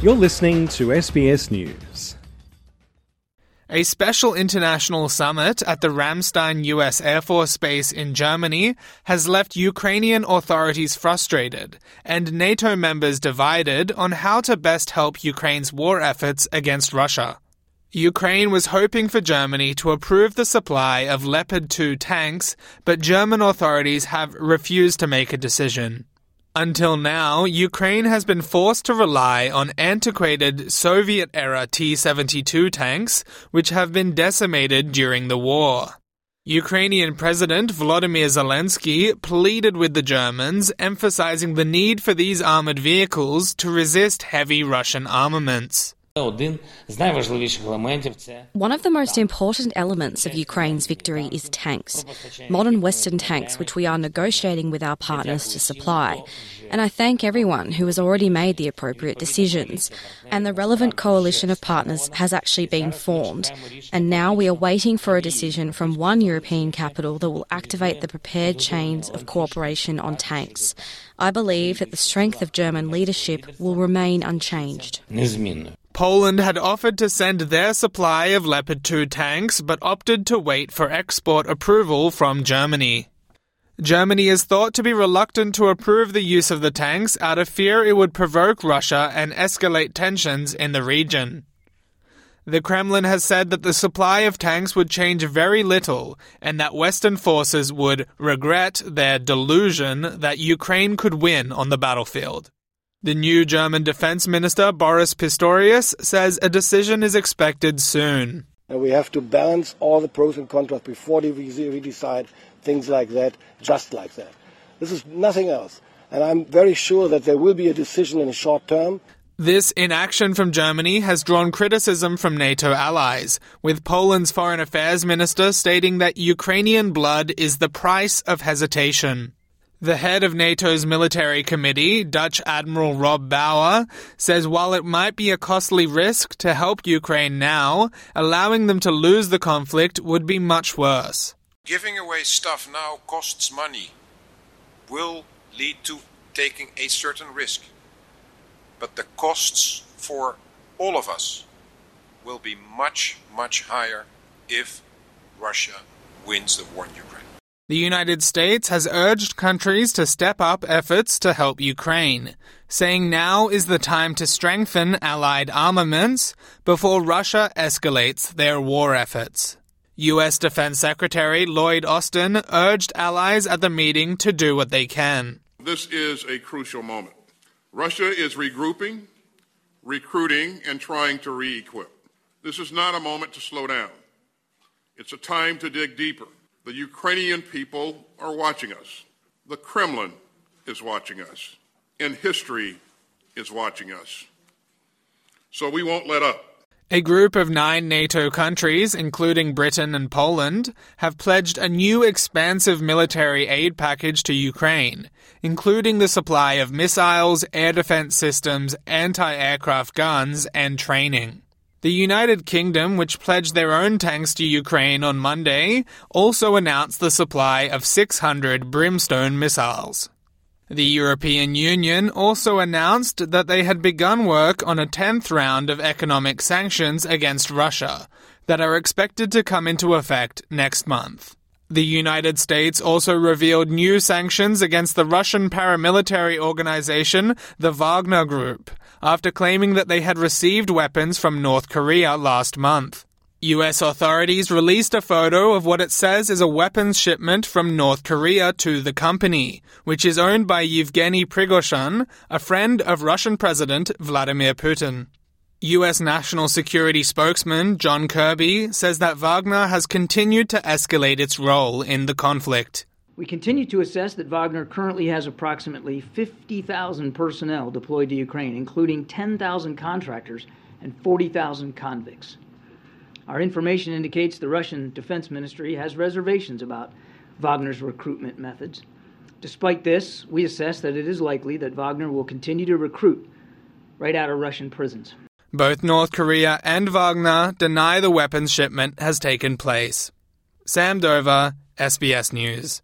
You're listening to SBS News. A special international summit at the Ramstein US Air Force Base in Germany has left Ukrainian authorities frustrated and NATO members divided on how to best help Ukraine's war efforts against Russia. Ukraine was hoping for Germany to approve the supply of Leopard 2 tanks, but German authorities have refused to make a decision. Until now, Ukraine has been forced to rely on antiquated Soviet era T 72 tanks, which have been decimated during the war. Ukrainian President Volodymyr Zelensky pleaded with the Germans, emphasizing the need for these armored vehicles to resist heavy Russian armaments. One of the most important elements of Ukraine's victory is tanks, modern Western tanks, which we are negotiating with our partners to supply. And I thank everyone who has already made the appropriate decisions. And the relevant coalition of partners has actually been formed. And now we are waiting for a decision from one European capital that will activate the prepared chains of cooperation on tanks. I believe that the strength of German leadership will remain unchanged. Poland had offered to send their supply of Leopard 2 tanks but opted to wait for export approval from Germany. Germany is thought to be reluctant to approve the use of the tanks out of fear it would provoke Russia and escalate tensions in the region. The Kremlin has said that the supply of tanks would change very little and that Western forces would regret their delusion that Ukraine could win on the battlefield. The new German defense minister, Boris Pistorius, says a decision is expected soon. And we have to balance all the pros and cons before we we decide things like that, just like that. This is nothing else. And I'm very sure that there will be a decision in the short term. This inaction from Germany has drawn criticism from NATO allies, with Poland's foreign affairs minister stating that Ukrainian blood is the price of hesitation. The head of NATO's military committee, Dutch Admiral Rob Bauer, says while it might be a costly risk to help Ukraine now, allowing them to lose the conflict would be much worse. Giving away stuff now costs money, will lead to taking a certain risk. But the costs for all of us will be much, much higher if Russia wins the war in Ukraine. The United States has urged countries to step up efforts to help Ukraine, saying now is the time to strengthen Allied armaments before Russia escalates their war efforts. U.S. Defense Secretary Lloyd Austin urged allies at the meeting to do what they can. This is a crucial moment. Russia is regrouping, recruiting, and trying to re equip. This is not a moment to slow down. It's a time to dig deeper. The Ukrainian people are watching us. The Kremlin is watching us. And history is watching us. So we won't let up. A group of nine NATO countries, including Britain and Poland, have pledged a new expansive military aid package to Ukraine, including the supply of missiles, air defense systems, anti aircraft guns, and training. The United Kingdom, which pledged their own tanks to Ukraine on Monday, also announced the supply of 600 Brimstone missiles. The European Union also announced that they had begun work on a 10th round of economic sanctions against Russia that are expected to come into effect next month. The United States also revealed new sanctions against the Russian paramilitary organization, the Wagner Group, after claiming that they had received weapons from North Korea last month. US authorities released a photo of what it says is a weapons shipment from North Korea to the company, which is owned by Yevgeny Prigozhin, a friend of Russian President Vladimir Putin. US National Security spokesman John Kirby says that Wagner has continued to escalate its role in the conflict. We continue to assess that Wagner currently has approximately 50,000 personnel deployed to Ukraine, including 10,000 contractors and 40,000 convicts. Our information indicates the Russian Defense Ministry has reservations about Wagner's recruitment methods. Despite this, we assess that it is likely that Wagner will continue to recruit right out of Russian prisons. Both North Korea and Wagner deny the weapons shipment has taken place. Sam Dover, SBS News.